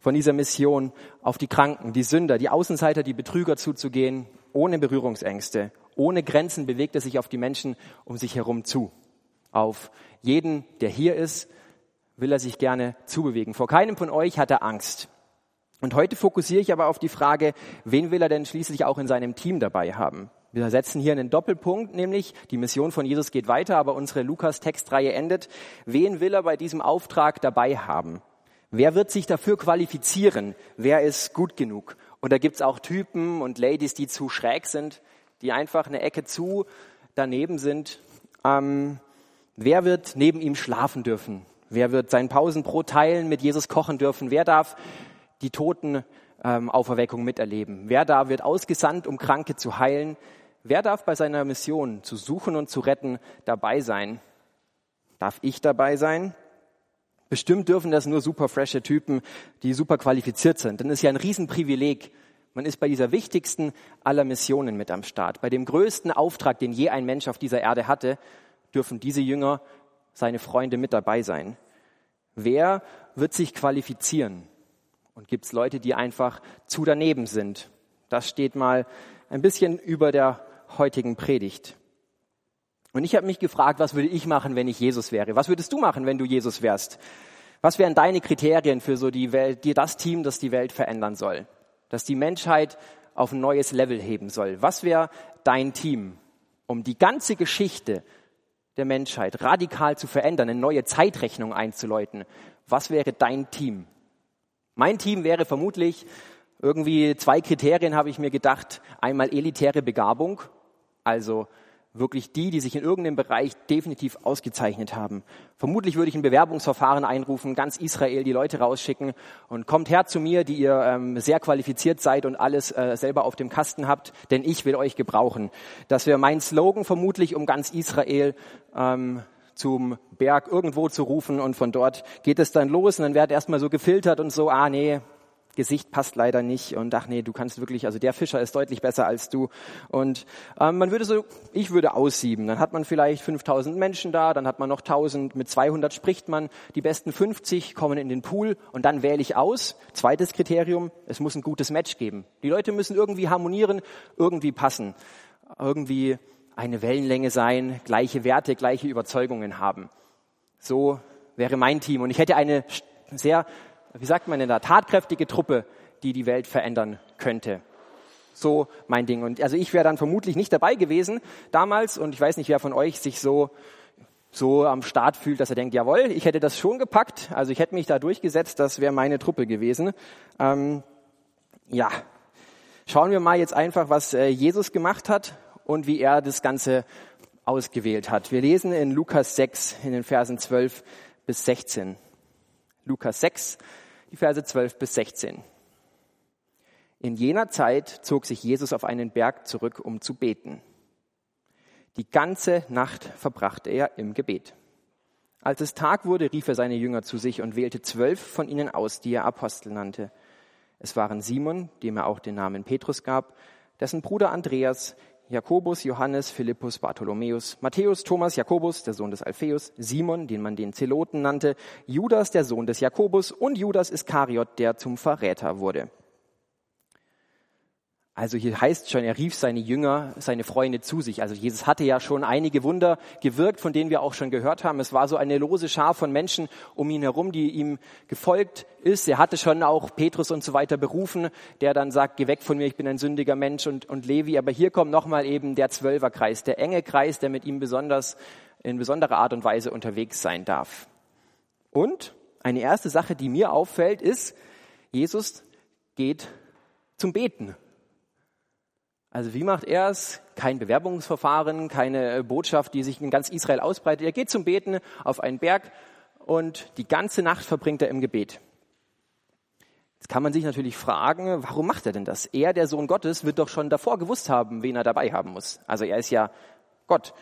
von dieser Mission auf die Kranken, die Sünder, die Außenseiter, die Betrüger zuzugehen, ohne Berührungsängste, ohne Grenzen bewegt er sich auf die Menschen um sich herum zu. Auf jeden, der hier ist, will er sich gerne zubewegen. Vor keinem von euch hat er Angst. Und heute fokussiere ich aber auf die Frage, wen will er denn schließlich auch in seinem Team dabei haben? Wir setzen hier einen Doppelpunkt, nämlich die Mission von Jesus geht weiter, aber unsere Lukas-Textreihe endet. Wen will er bei diesem Auftrag dabei haben? Wer wird sich dafür qualifizieren? Wer ist gut genug? Und da gibt's auch Typen und Ladies, die zu schräg sind, die einfach eine Ecke zu daneben sind. Ähm, wer wird neben ihm schlafen dürfen? Wer wird sein Pausenbrot teilen, mit Jesus kochen dürfen? Wer darf die Totenauferweckung ähm, miterleben? Wer da wird ausgesandt, um Kranke zu heilen? Wer darf bei seiner Mission zu suchen und zu retten dabei sein? Darf ich dabei sein? Bestimmt dürfen das nur super frische Typen, die super qualifiziert sind. Denn es ist ja ein Riesenprivileg. Man ist bei dieser wichtigsten aller Missionen mit am Start. Bei dem größten Auftrag, den je ein Mensch auf dieser Erde hatte, dürfen diese Jünger, seine Freunde mit dabei sein. Wer wird sich qualifizieren? Und gibt es Leute, die einfach zu daneben sind? Das steht mal ein bisschen über der heutigen Predigt. Und ich habe mich gefragt, was würde ich machen, wenn ich Jesus wäre? Was würdest du machen, wenn du Jesus wärst? Was wären deine Kriterien für so die Welt, dir das Team, das die Welt verändern soll? Das die Menschheit auf ein neues Level heben soll? Was wäre dein Team, um die ganze Geschichte der Menschheit radikal zu verändern, eine neue Zeitrechnung einzuläuten? Was wäre dein Team? Mein Team wäre vermutlich irgendwie zwei Kriterien habe ich mir gedacht. Einmal elitäre Begabung, also wirklich die, die sich in irgendeinem Bereich definitiv ausgezeichnet haben. Vermutlich würde ich ein Bewerbungsverfahren einrufen, ganz Israel die Leute rausschicken und kommt her zu mir, die ihr ähm, sehr qualifiziert seid und alles äh, selber auf dem Kasten habt, denn ich will euch gebrauchen. Das wäre mein Slogan vermutlich, um ganz Israel ähm, zum Berg irgendwo zu rufen und von dort geht es dann los und dann wird erstmal so gefiltert und so, ah nee, Gesicht passt leider nicht und ach nee, du kannst wirklich, also der Fischer ist deutlich besser als du. Und ähm, man würde so, ich würde aussieben. Dann hat man vielleicht 5000 Menschen da, dann hat man noch 1000, mit 200 spricht man, die besten 50 kommen in den Pool und dann wähle ich aus. Zweites Kriterium, es muss ein gutes Match geben. Die Leute müssen irgendwie harmonieren, irgendwie passen, irgendwie eine Wellenlänge sein, gleiche Werte, gleiche Überzeugungen haben. So wäre mein Team. Und ich hätte eine sehr wie sagt man denn da, tatkräftige Truppe, die die Welt verändern könnte. So mein Ding. Und also ich wäre dann vermutlich nicht dabei gewesen damals und ich weiß nicht, wer von euch sich so so am Start fühlt, dass er denkt, jawohl, ich hätte das schon gepackt, also ich hätte mich da durchgesetzt, das wäre meine Truppe gewesen. Ähm, ja, schauen wir mal jetzt einfach, was äh, Jesus gemacht hat und wie er das Ganze ausgewählt hat. Wir lesen in Lukas 6 in den Versen 12 bis 16. Lukas 6, die Verse 12 bis 16. In jener Zeit zog sich Jesus auf einen Berg zurück, um zu beten. Die ganze Nacht verbrachte er im Gebet. Als es Tag wurde, rief er seine Jünger zu sich und wählte zwölf von ihnen aus, die er Apostel nannte. Es waren Simon, dem er auch den Namen Petrus gab, dessen Bruder Andreas, Jakobus, Johannes, Philippus, Bartholomäus, Matthäus, Thomas, Jakobus, der Sohn des Alpheus, Simon, den man den Zeloten nannte, Judas, der Sohn des Jakobus und Judas Iskariot, der zum Verräter wurde. Also hier heißt schon, er rief seine Jünger, seine Freunde zu sich. Also Jesus hatte ja schon einige Wunder gewirkt, von denen wir auch schon gehört haben. Es war so eine lose Schar von Menschen um ihn herum, die ihm gefolgt ist. Er hatte schon auch Petrus und so weiter berufen, der dann sagt, geh weg von mir, ich bin ein sündiger Mensch und, und Levi. Aber hier kommt nochmal eben der Zwölferkreis, der enge Kreis, der mit ihm besonders, in besonderer Art und Weise unterwegs sein darf. Und eine erste Sache, die mir auffällt, ist, Jesus geht zum Beten. Also wie macht er es? Kein Bewerbungsverfahren, keine Botschaft, die sich in ganz Israel ausbreitet. Er geht zum Beten auf einen Berg und die ganze Nacht verbringt er im Gebet. Jetzt kann man sich natürlich fragen, warum macht er denn das? Er, der Sohn Gottes, wird doch schon davor gewusst haben, wen er dabei haben muss. Also er ist ja Gott.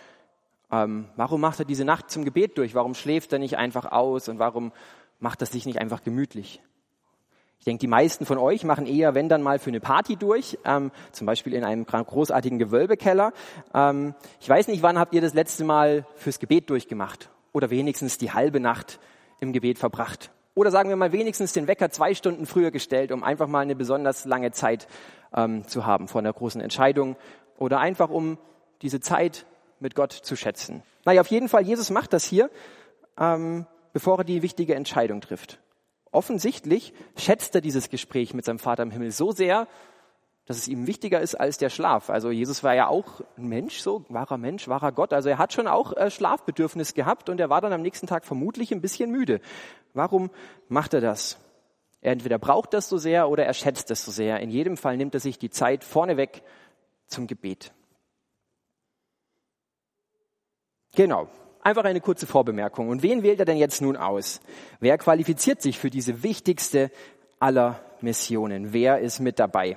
Ähm, warum macht er diese Nacht zum Gebet durch? Warum schläft er nicht einfach aus und warum macht er sich nicht einfach gemütlich? Ich denke, die meisten von euch machen eher, wenn dann mal für eine Party durch, ähm, zum Beispiel in einem großartigen Gewölbekeller. Ähm, ich weiß nicht, wann habt ihr das letzte Mal fürs Gebet durchgemacht oder wenigstens die halbe Nacht im Gebet verbracht Oder sagen wir mal wenigstens den Wecker zwei Stunden früher gestellt, um einfach mal eine besonders lange Zeit ähm, zu haben vor einer großen Entscheidung. Oder einfach um diese Zeit mit Gott zu schätzen. Naja, auf jeden Fall, Jesus macht das hier, ähm, bevor er die wichtige Entscheidung trifft. Offensichtlich schätzt er dieses Gespräch mit seinem Vater im Himmel so sehr, dass es ihm wichtiger ist als der Schlaf. Also Jesus war ja auch ein Mensch, so wahrer Mensch, wahrer Gott. Also er hat schon auch äh, Schlafbedürfnis gehabt und er war dann am nächsten Tag vermutlich ein bisschen müde. Warum macht er das? Er entweder braucht das so sehr oder er schätzt es so sehr. In jedem Fall nimmt er sich die Zeit vorneweg zum Gebet. Genau. Einfach eine kurze Vorbemerkung. Und wen wählt er denn jetzt nun aus? Wer qualifiziert sich für diese wichtigste aller Missionen? Wer ist mit dabei?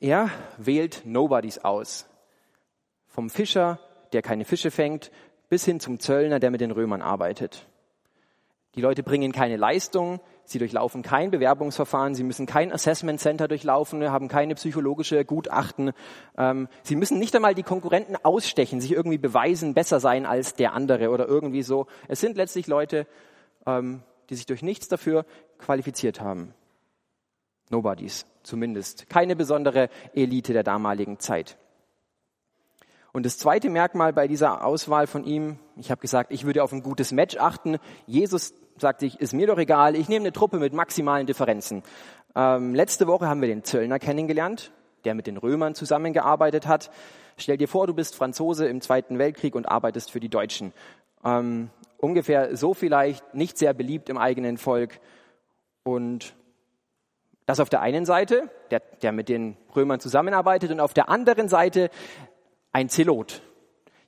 Er wählt Nobodies aus. Vom Fischer, der keine Fische fängt, bis hin zum Zöllner, der mit den Römern arbeitet. Die Leute bringen keine Leistung, sie durchlaufen kein Bewerbungsverfahren, sie müssen kein Assessment Center durchlaufen, haben keine psychologische Gutachten. Ähm, sie müssen nicht einmal die Konkurrenten ausstechen, sich irgendwie beweisen, besser sein als der andere oder irgendwie so. Es sind letztlich Leute, ähm, die sich durch nichts dafür qualifiziert haben. Nobodies zumindest. Keine besondere Elite der damaligen Zeit. Und das zweite Merkmal bei dieser Auswahl von ihm, ich habe gesagt, ich würde auf ein gutes Match achten. Jesus sagt sich, ist mir doch egal, ich nehme eine Truppe mit maximalen Differenzen. Ähm, letzte Woche haben wir den Zöllner kennengelernt, der mit den Römern zusammengearbeitet hat. Stell dir vor, du bist Franzose im Zweiten Weltkrieg und arbeitest für die Deutschen. Ähm, ungefähr so vielleicht, nicht sehr beliebt im eigenen Volk und das auf der einen Seite, der, der mit den Römern zusammenarbeitet, und auf der anderen Seite ein Zelot.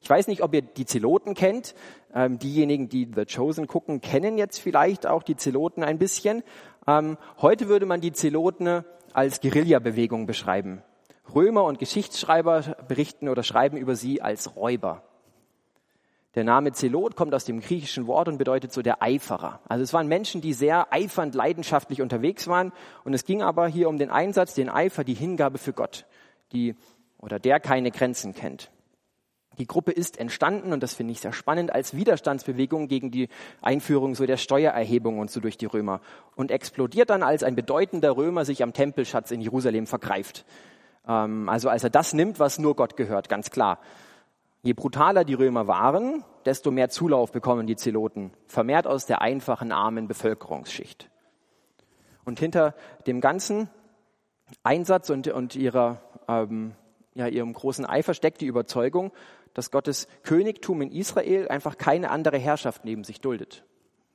Ich weiß nicht, ob ihr die Zeloten kennt. Ähm, diejenigen, die The Chosen gucken, kennen jetzt vielleicht auch die Zeloten ein bisschen. Ähm, heute würde man die Zeloten als Guerillabewegung beschreiben. Römer und Geschichtsschreiber berichten oder schreiben über sie als Räuber. Der Name Zelot kommt aus dem griechischen Wort und bedeutet so der Eiferer. Also es waren Menschen, die sehr eifernd, leidenschaftlich unterwegs waren. Und es ging aber hier um den Einsatz, den Eifer, die Hingabe für Gott, die oder der keine Grenzen kennt. Die Gruppe ist entstanden, und das finde ich sehr spannend, als Widerstandsbewegung gegen die Einführung so der Steuererhebung und so durch die Römer und explodiert dann, als ein bedeutender Römer sich am Tempelschatz in Jerusalem vergreift. Ähm, also als er das nimmt, was nur Gott gehört, ganz klar. Je brutaler die Römer waren, desto mehr Zulauf bekommen die Zeloten, vermehrt aus der einfachen, armen Bevölkerungsschicht. Und hinter dem ganzen Einsatz und, und ihrer, ähm, ja, ihrem großen Eifer steckt die Überzeugung, dass Gottes Königtum in Israel einfach keine andere Herrschaft neben sich duldet.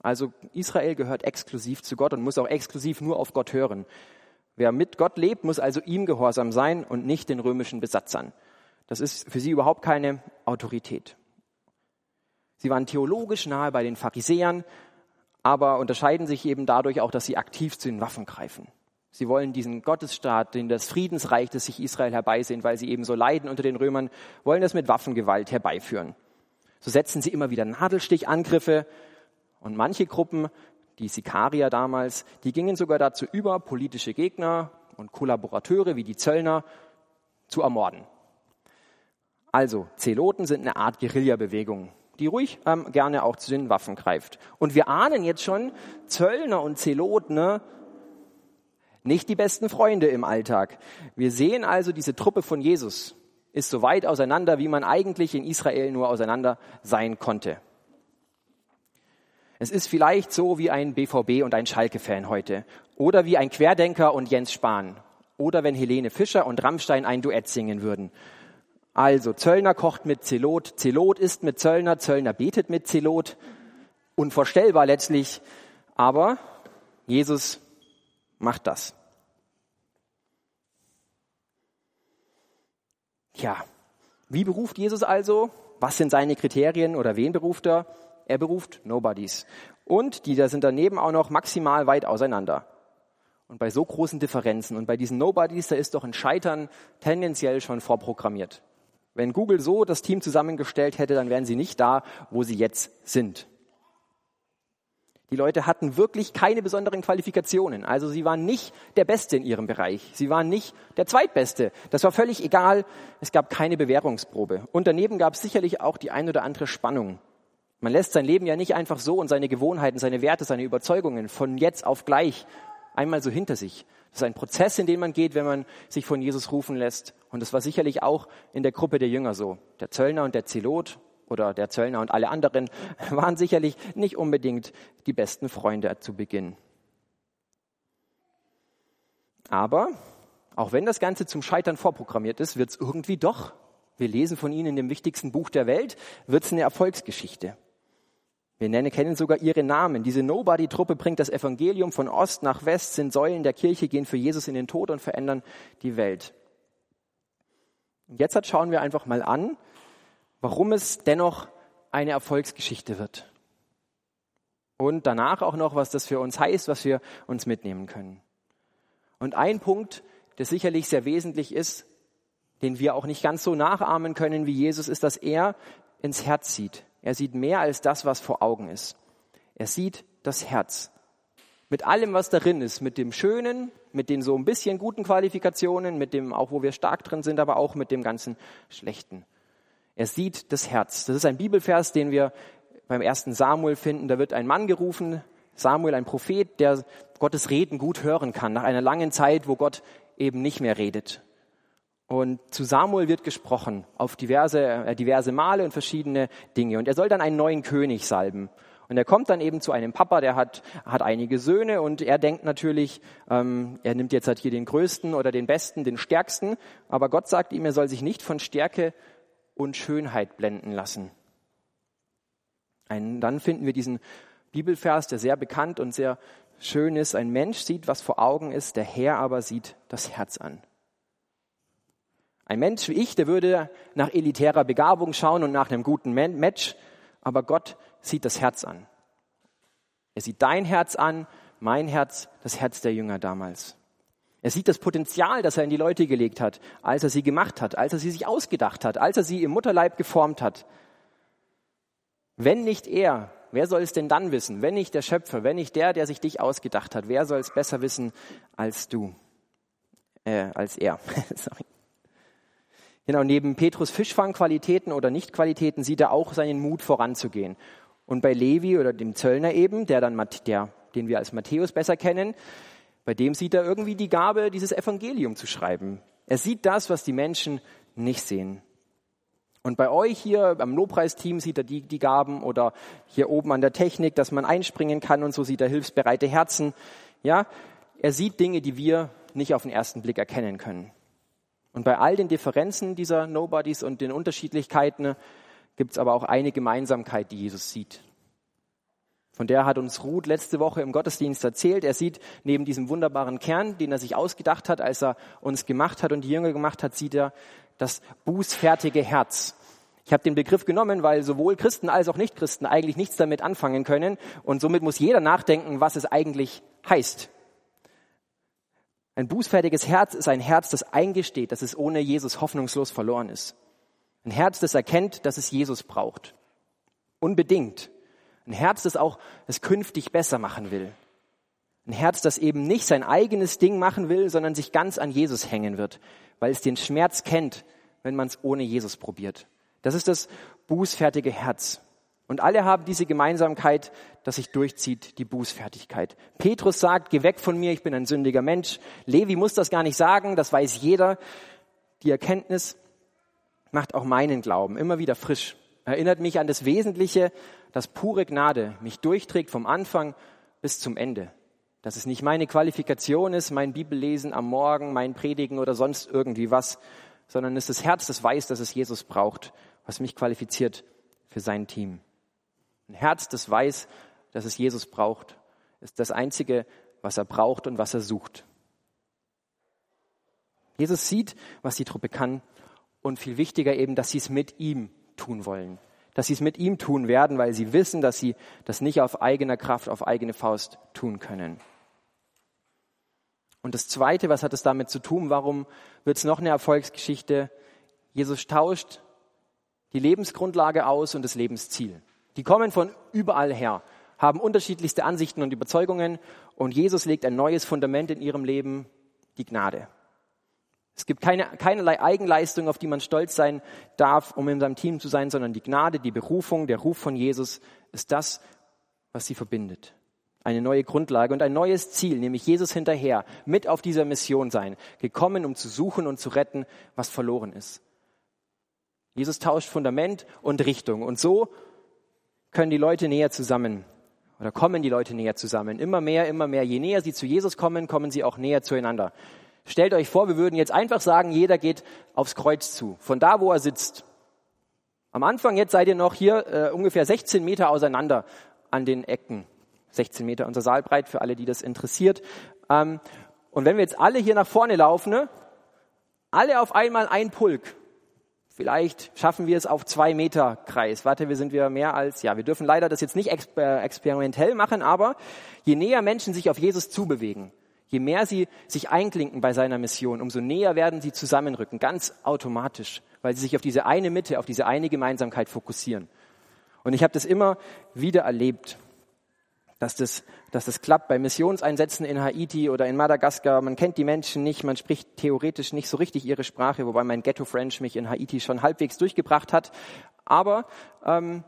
Also Israel gehört exklusiv zu Gott und muss auch exklusiv nur auf Gott hören. Wer mit Gott lebt, muss also ihm gehorsam sein und nicht den römischen Besatzern. Das ist für sie überhaupt keine Autorität. Sie waren theologisch nahe bei den Pharisäern, aber unterscheiden sich eben dadurch auch, dass sie aktiv zu den Waffen greifen. Sie wollen diesen Gottesstaat, den das Friedensreich, das sich Israel herbeisehnt, weil sie eben so leiden unter den Römern, wollen das mit Waffengewalt herbeiführen. So setzen sie immer wieder Nadelstichangriffe und manche Gruppen, die Sikarier damals, die gingen sogar dazu über, politische Gegner und Kollaborateure wie die Zöllner zu ermorden. Also, Zeloten sind eine Art Guerillabewegung, die ruhig ähm, gerne auch zu den Waffen greift. Und wir ahnen jetzt schon, Zöllner und Zeloten, nicht die besten Freunde im Alltag. Wir sehen also, diese Truppe von Jesus ist so weit auseinander, wie man eigentlich in Israel nur auseinander sein konnte. Es ist vielleicht so wie ein BVB und ein Schalke-Fan heute. Oder wie ein Querdenker und Jens Spahn. Oder wenn Helene Fischer und Rammstein ein Duett singen würden. Also, Zöllner kocht mit Zelot, Zelot isst mit Zöllner, Zöllner betet mit Zelot. Unvorstellbar letztlich, aber Jesus macht das. Ja, wie beruft Jesus also? Was sind seine Kriterien oder wen beruft er? Er beruft Nobodies. Und die da sind daneben auch noch maximal weit auseinander. Und bei so großen Differenzen und bei diesen Nobodies, da ist doch ein Scheitern tendenziell schon vorprogrammiert. Wenn Google so das Team zusammengestellt hätte, dann wären sie nicht da, wo sie jetzt sind. Die Leute hatten wirklich keine besonderen Qualifikationen. Also sie waren nicht der Beste in ihrem Bereich. Sie waren nicht der Zweitbeste. Das war völlig egal. Es gab keine Bewährungsprobe. Und daneben gab es sicherlich auch die ein oder andere Spannung. Man lässt sein Leben ja nicht einfach so und seine Gewohnheiten, seine Werte, seine Überzeugungen von jetzt auf gleich einmal so hinter sich. Das ist ein Prozess, in den man geht, wenn man sich von Jesus rufen lässt. Und das war sicherlich auch in der Gruppe der Jünger so. Der Zöllner und der Zelot oder der Zöllner und alle anderen waren sicherlich nicht unbedingt die besten Freunde zu Beginn. Aber auch wenn das Ganze zum Scheitern vorprogrammiert ist, wird es irgendwie doch, wir lesen von ihnen in dem wichtigsten Buch der Welt, wird es eine Erfolgsgeschichte. Wir nennen, kennen sogar ihre Namen. Diese Nobody-Truppe bringt das Evangelium von Ost nach West, sind Säulen der Kirche, gehen für Jesus in den Tod und verändern die Welt. Jetzt schauen wir einfach mal an, warum es dennoch eine Erfolgsgeschichte wird. Und danach auch noch, was das für uns heißt, was wir uns mitnehmen können. Und ein Punkt, der sicherlich sehr wesentlich ist, den wir auch nicht ganz so nachahmen können wie Jesus, ist, dass er ins Herz sieht. Er sieht mehr als das, was vor Augen ist. Er sieht das Herz. Mit allem, was darin ist, mit dem Schönen, mit den so ein bisschen guten Qualifikationen, mit dem auch, wo wir stark drin sind, aber auch mit dem ganzen Schlechten. Er sieht das Herz. Das ist ein Bibelvers, den wir beim ersten Samuel finden. Da wird ein Mann gerufen, Samuel, ein Prophet, der Gottes Reden gut hören kann, nach einer langen Zeit, wo Gott eben nicht mehr redet. Und zu Samuel wird gesprochen auf diverse, äh, diverse Male und verschiedene Dinge. Und er soll dann einen neuen König salben. Und er kommt dann eben zu einem Papa, der hat, hat einige Söhne und er denkt natürlich, ähm, er nimmt jetzt halt hier den größten oder den besten, den stärksten. Aber Gott sagt ihm, er soll sich nicht von Stärke und Schönheit blenden lassen. Ein, dann finden wir diesen Bibelvers, der sehr bekannt und sehr schön ist. Ein Mensch sieht, was vor Augen ist, der Herr aber sieht das Herz an. Ein Mensch wie ich, der würde nach elitärer Begabung schauen und nach einem guten Match, aber Gott sieht das Herz an. Er sieht dein Herz an, mein Herz, das Herz der Jünger damals. Er sieht das Potenzial, das er in die Leute gelegt hat, als er sie gemacht hat, als er sie sich ausgedacht hat, als er sie im Mutterleib geformt hat. Wenn nicht er, wer soll es denn dann wissen? Wenn nicht der Schöpfer, wenn nicht der, der sich dich ausgedacht hat, wer soll es besser wissen als du, äh, als er? Sorry. Genau, neben Petrus Fischfangqualitäten oder Nichtqualitäten sieht er auch seinen Mut voranzugehen. Und bei Levi oder dem Zöllner eben, der dann, der, den wir als Matthäus besser kennen, bei dem sieht er irgendwie die Gabe, dieses Evangelium zu schreiben. Er sieht das, was die Menschen nicht sehen. Und bei euch hier am Lobpreisteam sieht er die, die Gaben oder hier oben an der Technik, dass man einspringen kann und so sieht er hilfsbereite Herzen. Ja, er sieht Dinge, die wir nicht auf den ersten Blick erkennen können. Und bei all den Differenzen dieser Nobodies und den Unterschiedlichkeiten gibt es aber auch eine Gemeinsamkeit, die Jesus sieht. Von der hat uns Ruth letzte Woche im Gottesdienst erzählt. Er sieht neben diesem wunderbaren Kern, den er sich ausgedacht hat, als er uns gemacht hat und die Jünger gemacht hat, sieht er das bußfertige Herz. Ich habe den Begriff genommen, weil sowohl Christen als auch Nichtchristen eigentlich nichts damit anfangen können und somit muss jeder nachdenken, was es eigentlich heißt. Ein bußfertiges Herz ist ein Herz, das eingesteht, dass es ohne Jesus hoffnungslos verloren ist. Ein Herz, das erkennt, dass es Jesus braucht. Unbedingt. Ein Herz, das auch es künftig besser machen will. Ein Herz, das eben nicht sein eigenes Ding machen will, sondern sich ganz an Jesus hängen wird, weil es den Schmerz kennt, wenn man es ohne Jesus probiert. Das ist das bußfertige Herz. Und alle haben diese Gemeinsamkeit, dass sich durchzieht, die Bußfertigkeit. Petrus sagt, geh weg von mir, ich bin ein sündiger Mensch. Levi muss das gar nicht sagen, das weiß jeder. Die Erkenntnis macht auch meinen Glauben immer wieder frisch. Erinnert mich an das Wesentliche, dass pure Gnade mich durchträgt vom Anfang bis zum Ende. Dass es nicht meine Qualifikation ist, mein Bibellesen am Morgen, mein Predigen oder sonst irgendwie was, sondern es ist das Herz, das weiß, dass es Jesus braucht, was mich qualifiziert für sein Team. Ein Herz, das weiß, dass es Jesus braucht, ist das Einzige, was er braucht und was er sucht. Jesus sieht, was die Truppe kann und viel wichtiger eben, dass sie es mit ihm tun wollen. Dass sie es mit ihm tun werden, weil sie wissen, dass sie das nicht auf eigener Kraft, auf eigene Faust tun können. Und das Zweite, was hat es damit zu tun? Warum wird es noch eine Erfolgsgeschichte? Jesus tauscht die Lebensgrundlage aus und das Lebensziel. Die kommen von überall her, haben unterschiedlichste Ansichten und Überzeugungen und Jesus legt ein neues Fundament in ihrem Leben, die Gnade. Es gibt keine, keinerlei Eigenleistung, auf die man stolz sein darf, um in seinem Team zu sein, sondern die Gnade, die Berufung, der Ruf von Jesus ist das, was sie verbindet. Eine neue Grundlage und ein neues Ziel, nämlich Jesus hinterher, mit auf dieser Mission sein, gekommen, um zu suchen und zu retten, was verloren ist. Jesus tauscht Fundament und Richtung. Und so können die Leute näher zusammen oder kommen die Leute näher zusammen. Immer mehr, immer mehr. Je näher sie zu Jesus kommen, kommen sie auch näher zueinander. Stellt euch vor, wir würden jetzt einfach sagen, jeder geht aufs Kreuz zu, von da, wo er sitzt. Am Anfang jetzt seid ihr noch hier äh, ungefähr 16 Meter auseinander an den Ecken. 16 Meter unser Saal breit für alle, die das interessiert. Ähm, und wenn wir jetzt alle hier nach vorne laufen, ne, alle auf einmal ein Pulk, Vielleicht schaffen wir es auf zwei Meter Kreis. Warte, wir sind wir mehr als, ja, wir dürfen leider das jetzt nicht exper experimentell machen, aber je näher Menschen sich auf Jesus zubewegen, je mehr sie sich einklinken bei seiner Mission, umso näher werden sie zusammenrücken, ganz automatisch, weil sie sich auf diese eine Mitte, auf diese eine Gemeinsamkeit fokussieren. Und ich habe das immer wieder erlebt dass das, dass das klappt bei Missionseinsätzen in Haiti oder in Madagaskar. Man kennt die Menschen nicht, man spricht theoretisch nicht so richtig ihre Sprache, wobei mein Ghetto French mich in Haiti schon halbwegs durchgebracht hat. Aber ähm,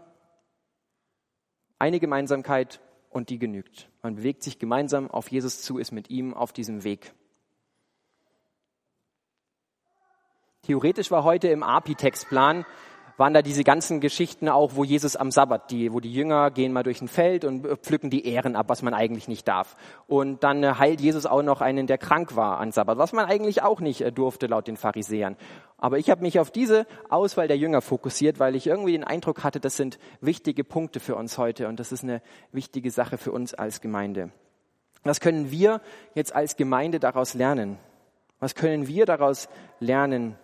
eine Gemeinsamkeit und die genügt. Man bewegt sich gemeinsam auf Jesus zu, ist mit ihm auf diesem Weg. Theoretisch war heute im API-Textplan waren da diese ganzen Geschichten auch, wo Jesus am Sabbat, die, wo die Jünger gehen mal durch ein Feld und pflücken die Ähren ab, was man eigentlich nicht darf. Und dann äh, heilt Jesus auch noch einen, der krank war an Sabbat, was man eigentlich auch nicht äh, durfte laut den Pharisäern. Aber ich habe mich auf diese Auswahl der Jünger fokussiert, weil ich irgendwie den Eindruck hatte, das sind wichtige Punkte für uns heute und das ist eine wichtige Sache für uns als Gemeinde. Was können wir jetzt als Gemeinde daraus lernen? Was können wir daraus lernen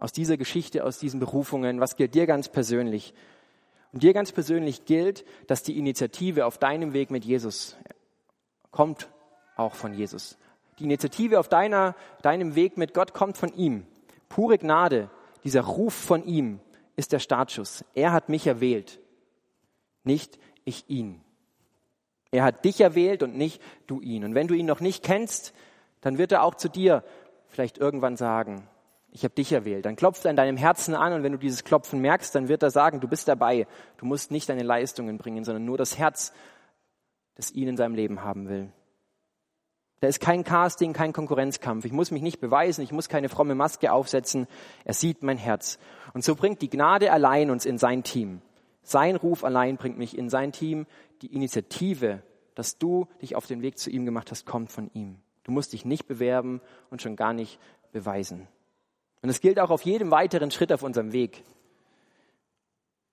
aus dieser Geschichte, aus diesen Berufungen? Was gilt dir ganz persönlich? Und dir ganz persönlich gilt, dass die Initiative auf deinem Weg mit Jesus kommt auch von Jesus. Die Initiative auf deiner, deinem Weg mit Gott kommt von ihm. Pure Gnade, dieser Ruf von ihm ist der Startschuss. Er hat mich erwählt, nicht ich ihn. Er hat dich erwählt und nicht du ihn. Und wenn du ihn noch nicht kennst, dann wird er auch zu dir vielleicht irgendwann sagen, ich habe dich erwählt. Dann klopft er in deinem Herzen an und wenn du dieses Klopfen merkst, dann wird er sagen, du bist dabei. Du musst nicht deine Leistungen bringen, sondern nur das Herz, das ihn in seinem Leben haben will. Da ist kein Casting, kein Konkurrenzkampf. Ich muss mich nicht beweisen, ich muss keine fromme Maske aufsetzen. Er sieht mein Herz. Und so bringt die Gnade allein uns in sein Team. Sein Ruf allein bringt mich in sein Team. Die Initiative, dass du dich auf den Weg zu ihm gemacht hast, kommt von ihm. Du musst dich nicht bewerben und schon gar nicht beweisen. Und es gilt auch auf jedem weiteren Schritt auf unserem Weg.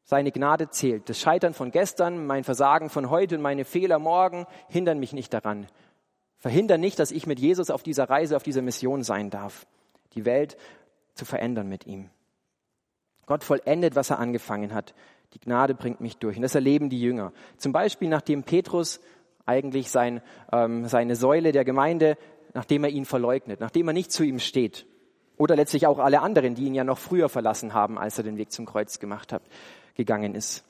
Seine Gnade zählt. Das Scheitern von gestern, mein Versagen von heute und meine Fehler morgen hindern mich nicht daran. Verhindern nicht, dass ich mit Jesus auf dieser Reise, auf dieser Mission sein darf, die Welt zu verändern mit ihm. Gott vollendet, was er angefangen hat. Die Gnade bringt mich durch. Und das erleben die Jünger. Zum Beispiel, nachdem Petrus eigentlich sein, ähm, seine Säule der Gemeinde, nachdem er ihn verleugnet, nachdem er nicht zu ihm steht. Oder letztlich auch alle anderen, die ihn ja noch früher verlassen haben, als er den Weg zum Kreuz gemacht hat, gegangen ist.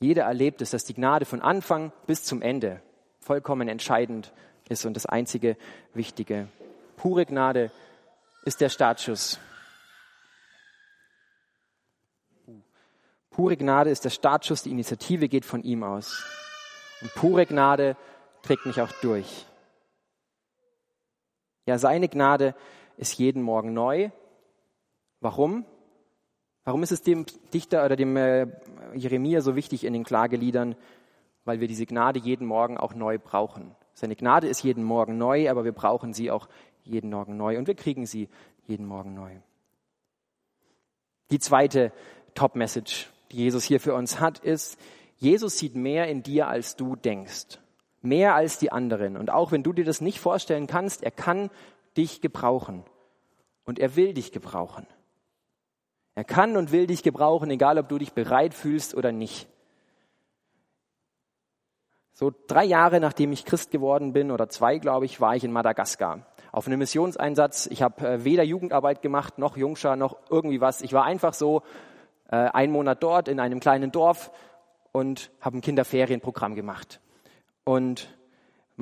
Jeder erlebt es, dass die Gnade von Anfang bis zum Ende vollkommen entscheidend ist und das einzige Wichtige. Pure Gnade ist der Startschuss. Pure Gnade ist der Startschuss, die Initiative geht von ihm aus. Und pure Gnade trägt mich auch durch. Ja, seine Gnade ist jeden Morgen neu. Warum? Warum ist es dem Dichter oder dem äh, Jeremia so wichtig in den Klageliedern? Weil wir diese Gnade jeden Morgen auch neu brauchen. Seine Gnade ist jeden Morgen neu, aber wir brauchen sie auch jeden Morgen neu und wir kriegen sie jeden Morgen neu. Die zweite Top-Message, die Jesus hier für uns hat, ist, Jesus sieht mehr in dir, als du denkst. Mehr als die anderen. Und auch wenn du dir das nicht vorstellen kannst, er kann dich gebrauchen. Und er will dich gebrauchen. Er kann und will dich gebrauchen, egal ob du dich bereit fühlst oder nicht. So drei Jahre nachdem ich Christ geworden bin, oder zwei, glaube ich, war ich in Madagaskar auf einem Missionseinsatz. Ich habe äh, weder Jugendarbeit gemacht, noch Jungschar, noch irgendwie was. Ich war einfach so äh, einen Monat dort in einem kleinen Dorf und habe ein Kinderferienprogramm gemacht. Und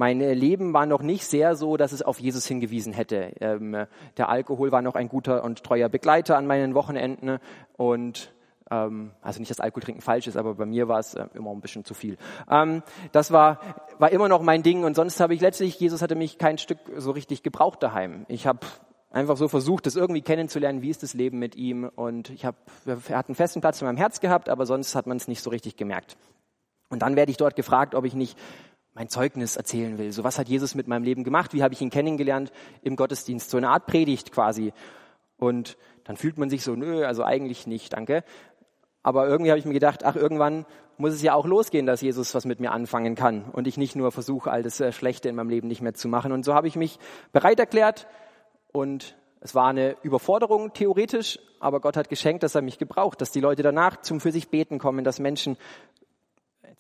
Mein Leben war noch nicht sehr so, dass es auf Jesus hingewiesen hätte. Ähm, der Alkohol war noch ein guter und treuer Begleiter an meinen Wochenenden und ähm, also nicht, dass Alkohol trinken falsch ist, aber bei mir war es äh, immer ein bisschen zu viel. Ähm, das war, war immer noch mein Ding und sonst habe ich letztlich, Jesus hatte mich kein Stück so richtig gebraucht daheim. Ich habe einfach so versucht, das irgendwie kennenzulernen, wie ist das Leben mit ihm und ich habe, er hat einen festen Platz in meinem Herz gehabt, aber sonst hat man es nicht so richtig gemerkt. Und dann werde ich dort gefragt, ob ich nicht mein Zeugnis erzählen will. So was hat Jesus mit meinem Leben gemacht? Wie habe ich ihn kennengelernt im Gottesdienst? So eine Art Predigt quasi. Und dann fühlt man sich so, nö, also eigentlich nicht, danke. Aber irgendwie habe ich mir gedacht, ach, irgendwann muss es ja auch losgehen, dass Jesus was mit mir anfangen kann und ich nicht nur versuche, all das äh, Schlechte in meinem Leben nicht mehr zu machen. Und so habe ich mich bereit erklärt und es war eine Überforderung theoretisch, aber Gott hat geschenkt, dass er mich gebraucht, dass die Leute danach zum für sich beten kommen, dass Menschen,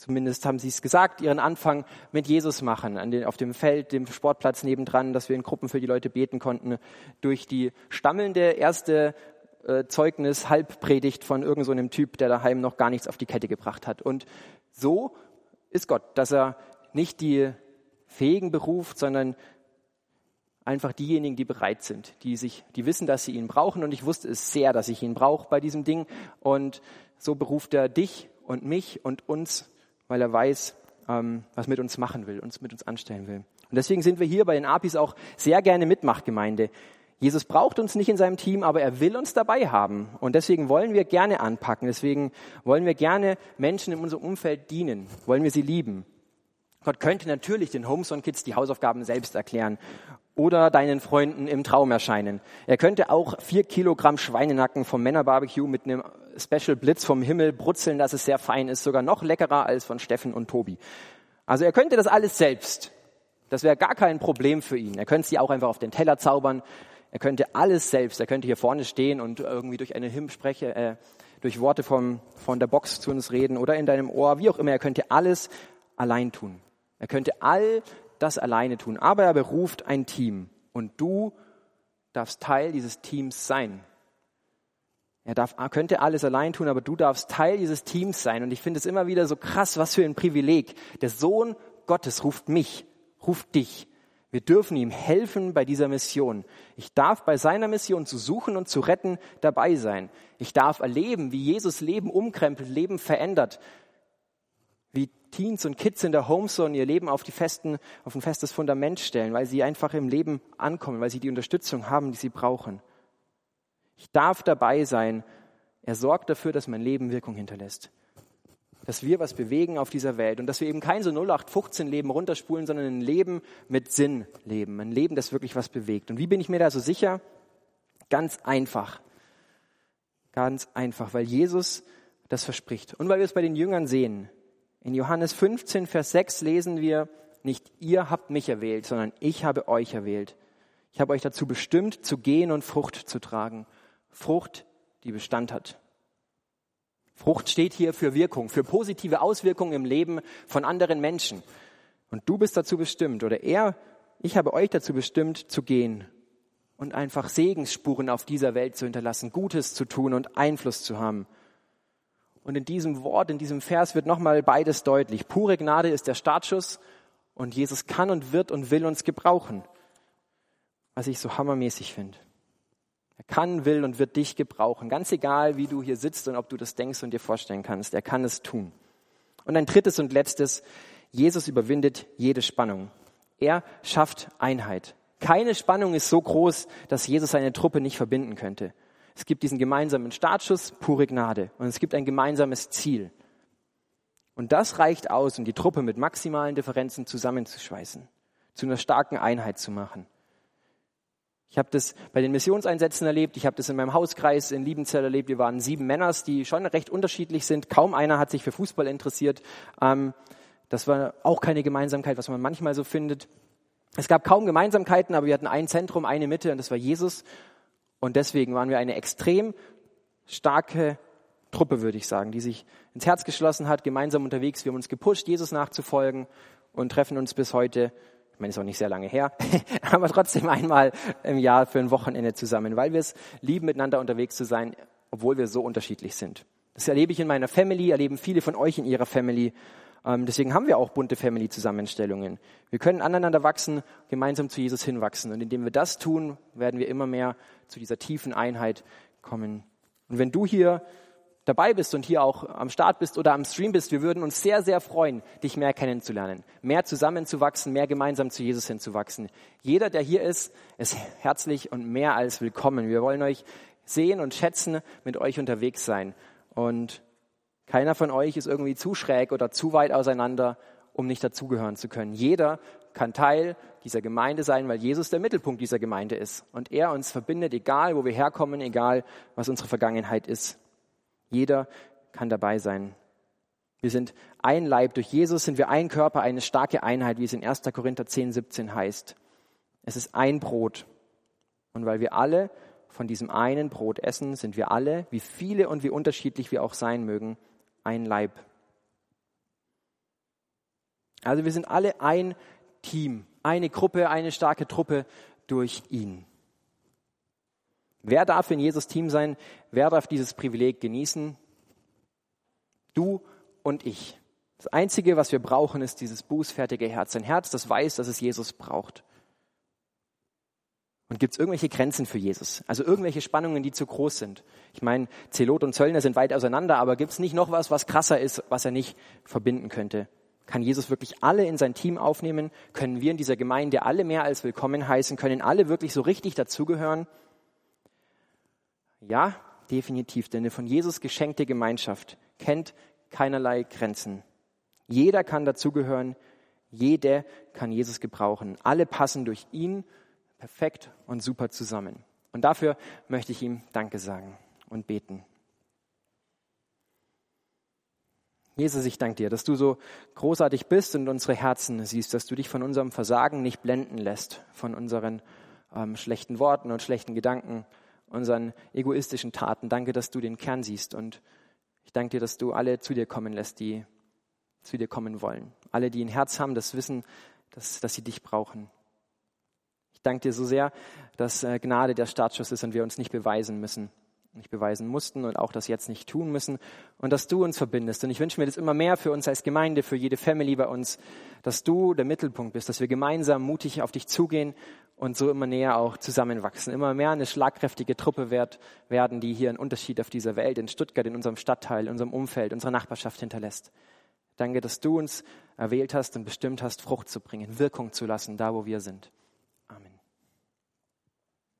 zumindest haben sie es gesagt, ihren Anfang mit Jesus machen, an den, auf dem Feld, dem Sportplatz nebendran, dass wir in Gruppen für die Leute beten konnten, durch die stammelnde erste äh, Zeugnis, Halbpredigt von irgendeinem so Typ, der daheim noch gar nichts auf die Kette gebracht hat. Und so ist Gott, dass er nicht die Fähigen beruft, sondern einfach diejenigen, die bereit sind, die sich, die wissen, dass sie ihn brauchen. Und ich wusste es sehr, dass ich ihn brauche bei diesem Ding. Und so beruft er dich und mich und uns, weil er weiß, ähm, was mit uns machen will, uns mit uns anstellen will. Und deswegen sind wir hier bei den APIs auch sehr gerne Mitmachgemeinde. Jesus braucht uns nicht in seinem Team, aber er will uns dabei haben. Und deswegen wollen wir gerne anpacken. Deswegen wollen wir gerne Menschen in unserem Umfeld dienen. Wollen wir sie lieben. Gott könnte natürlich den Homeson Kids die Hausaufgaben selbst erklären oder deinen Freunden im Traum erscheinen. Er könnte auch vier Kilogramm Schweinenacken vom Männerbarbecue mit einem Special Blitz vom Himmel brutzeln, dass es sehr fein ist, sogar noch leckerer als von Steffen und Tobi. Also er könnte das alles selbst. Das wäre gar kein Problem für ihn. Er könnte sie auch einfach auf den Teller zaubern. Er könnte alles selbst. Er könnte hier vorne stehen und irgendwie durch eine Hymnspreche, äh, durch Worte vom, von der Box zu uns reden oder in deinem Ohr, wie auch immer. Er könnte alles allein tun. Er könnte all das alleine tun. Aber er beruft ein Team und du darfst Teil dieses Teams sein. Er darf, könnte alles allein tun, aber du darfst Teil dieses Teams sein. Und ich finde es immer wieder so krass, was für ein Privileg. Der Sohn Gottes ruft mich, ruft dich. Wir dürfen ihm helfen bei dieser Mission. Ich darf bei seiner Mission zu suchen und zu retten dabei sein. Ich darf erleben, wie Jesus Leben umkrempelt, Leben verändert. Wie Teens und Kids in der Homezone ihr Leben auf, die festen, auf ein festes Fundament stellen, weil sie einfach im Leben ankommen, weil sie die Unterstützung haben, die sie brauchen. Ich darf dabei sein. Er sorgt dafür, dass mein Leben Wirkung hinterlässt dass wir was bewegen auf dieser Welt und dass wir eben kein so 0815-Leben runterspulen, sondern ein Leben mit Sinn leben, ein Leben, das wirklich was bewegt. Und wie bin ich mir da so sicher? Ganz einfach. Ganz einfach, weil Jesus das verspricht. Und weil wir es bei den Jüngern sehen. In Johannes 15, Vers 6 lesen wir, nicht ihr habt mich erwählt, sondern ich habe euch erwählt. Ich habe euch dazu bestimmt, zu gehen und Frucht zu tragen. Frucht, die Bestand hat. Frucht steht hier für Wirkung, für positive Auswirkungen im Leben von anderen Menschen. Und du bist dazu bestimmt, oder er, ich habe euch dazu bestimmt, zu gehen und einfach Segensspuren auf dieser Welt zu hinterlassen, Gutes zu tun und Einfluss zu haben. Und in diesem Wort, in diesem Vers wird nochmal beides deutlich. Pure Gnade ist der Startschuss und Jesus kann und wird und will uns gebrauchen. Was ich so hammermäßig finde. Er kann, will und wird dich gebrauchen. Ganz egal, wie du hier sitzt und ob du das denkst und dir vorstellen kannst. Er kann es tun. Und ein drittes und letztes. Jesus überwindet jede Spannung. Er schafft Einheit. Keine Spannung ist so groß, dass Jesus seine Truppe nicht verbinden könnte. Es gibt diesen gemeinsamen Startschuss, pure Gnade. Und es gibt ein gemeinsames Ziel. Und das reicht aus, um die Truppe mit maximalen Differenzen zusammenzuschweißen, zu einer starken Einheit zu machen. Ich habe das bei den Missionseinsätzen erlebt, ich habe das in meinem Hauskreis in Liebenzell erlebt. Wir waren sieben Männers, die schon recht unterschiedlich sind. Kaum einer hat sich für Fußball interessiert. Ähm, das war auch keine Gemeinsamkeit, was man manchmal so findet. Es gab kaum Gemeinsamkeiten, aber wir hatten ein Zentrum, eine Mitte und das war Jesus. Und deswegen waren wir eine extrem starke Truppe, würde ich sagen, die sich ins Herz geschlossen hat, gemeinsam unterwegs. Wir haben uns gepusht, Jesus nachzufolgen und treffen uns bis heute ich meine, ist auch nicht sehr lange her, aber trotzdem einmal im Jahr für ein Wochenende zusammen, weil wir es lieben, miteinander unterwegs zu sein, obwohl wir so unterschiedlich sind. Das erlebe ich in meiner Family, erleben viele von euch in ihrer Family. Ähm, deswegen haben wir auch bunte Family-Zusammenstellungen. Wir können aneinander wachsen, gemeinsam zu Jesus hinwachsen. Und indem wir das tun, werden wir immer mehr zu dieser tiefen Einheit kommen. Und wenn du hier dabei bist und hier auch am Start bist oder am Stream bist, wir würden uns sehr, sehr freuen, dich mehr kennenzulernen, mehr zusammenzuwachsen, mehr gemeinsam zu Jesus hinzuwachsen. Jeder, der hier ist, ist herzlich und mehr als willkommen. Wir wollen euch sehen und schätzen, mit euch unterwegs sein. Und keiner von euch ist irgendwie zu schräg oder zu weit auseinander, um nicht dazugehören zu können. Jeder kann Teil dieser Gemeinde sein, weil Jesus der Mittelpunkt dieser Gemeinde ist und er uns verbindet, egal wo wir herkommen, egal was unsere Vergangenheit ist. Jeder kann dabei sein. Wir sind ein Leib. Durch Jesus sind wir ein Körper, eine starke Einheit, wie es in 1. Korinther 10, 17 heißt. Es ist ein Brot. Und weil wir alle von diesem einen Brot essen, sind wir alle, wie viele und wie unterschiedlich wir auch sein mögen, ein Leib. Also wir sind alle ein Team, eine Gruppe, eine starke Truppe durch ihn. Wer darf in Jesus Team sein? Wer darf dieses Privileg genießen? Du und ich. Das Einzige, was wir brauchen, ist dieses bußfertige Herz. Ein Herz, das weiß, dass es Jesus braucht. Und gibt es irgendwelche Grenzen für Jesus? Also irgendwelche Spannungen, die zu groß sind? Ich meine, Zelot und Zöllner sind weit auseinander, aber gibt es nicht noch was, was krasser ist, was er nicht verbinden könnte? Kann Jesus wirklich alle in sein Team aufnehmen? Können wir in dieser Gemeinde alle mehr als willkommen heißen? Können alle wirklich so richtig dazugehören? Ja, definitiv, denn eine von Jesus geschenkte Gemeinschaft kennt keinerlei Grenzen. Jeder kann dazugehören, jeder kann Jesus gebrauchen. Alle passen durch ihn perfekt und super zusammen. Und dafür möchte ich ihm Danke sagen und beten. Jesus, ich danke dir, dass du so großartig bist und unsere Herzen siehst, dass du dich von unserem Versagen nicht blenden lässt, von unseren ähm, schlechten Worten und schlechten Gedanken, unseren egoistischen Taten. Danke, dass du den Kern siehst und ich danke dir, dass du alle zu dir kommen lässt, die zu dir kommen wollen. Alle, die ein Herz haben, das wissen, dass, dass sie dich brauchen. Ich danke dir so sehr, dass äh, Gnade der Startschuss ist und wir uns nicht beweisen müssen, nicht beweisen mussten und auch das jetzt nicht tun müssen und dass du uns verbindest. Und ich wünsche mir das immer mehr für uns als Gemeinde, für jede Family bei uns, dass du der Mittelpunkt bist, dass wir gemeinsam mutig auf dich zugehen und so immer näher auch zusammenwachsen, immer mehr eine schlagkräftige Truppe werden, die hier einen Unterschied auf dieser Welt, in Stuttgart, in unserem Stadtteil, in unserem Umfeld, unserer Nachbarschaft hinterlässt. Danke, dass du uns erwählt hast und bestimmt hast, Frucht zu bringen, Wirkung zu lassen, da wo wir sind.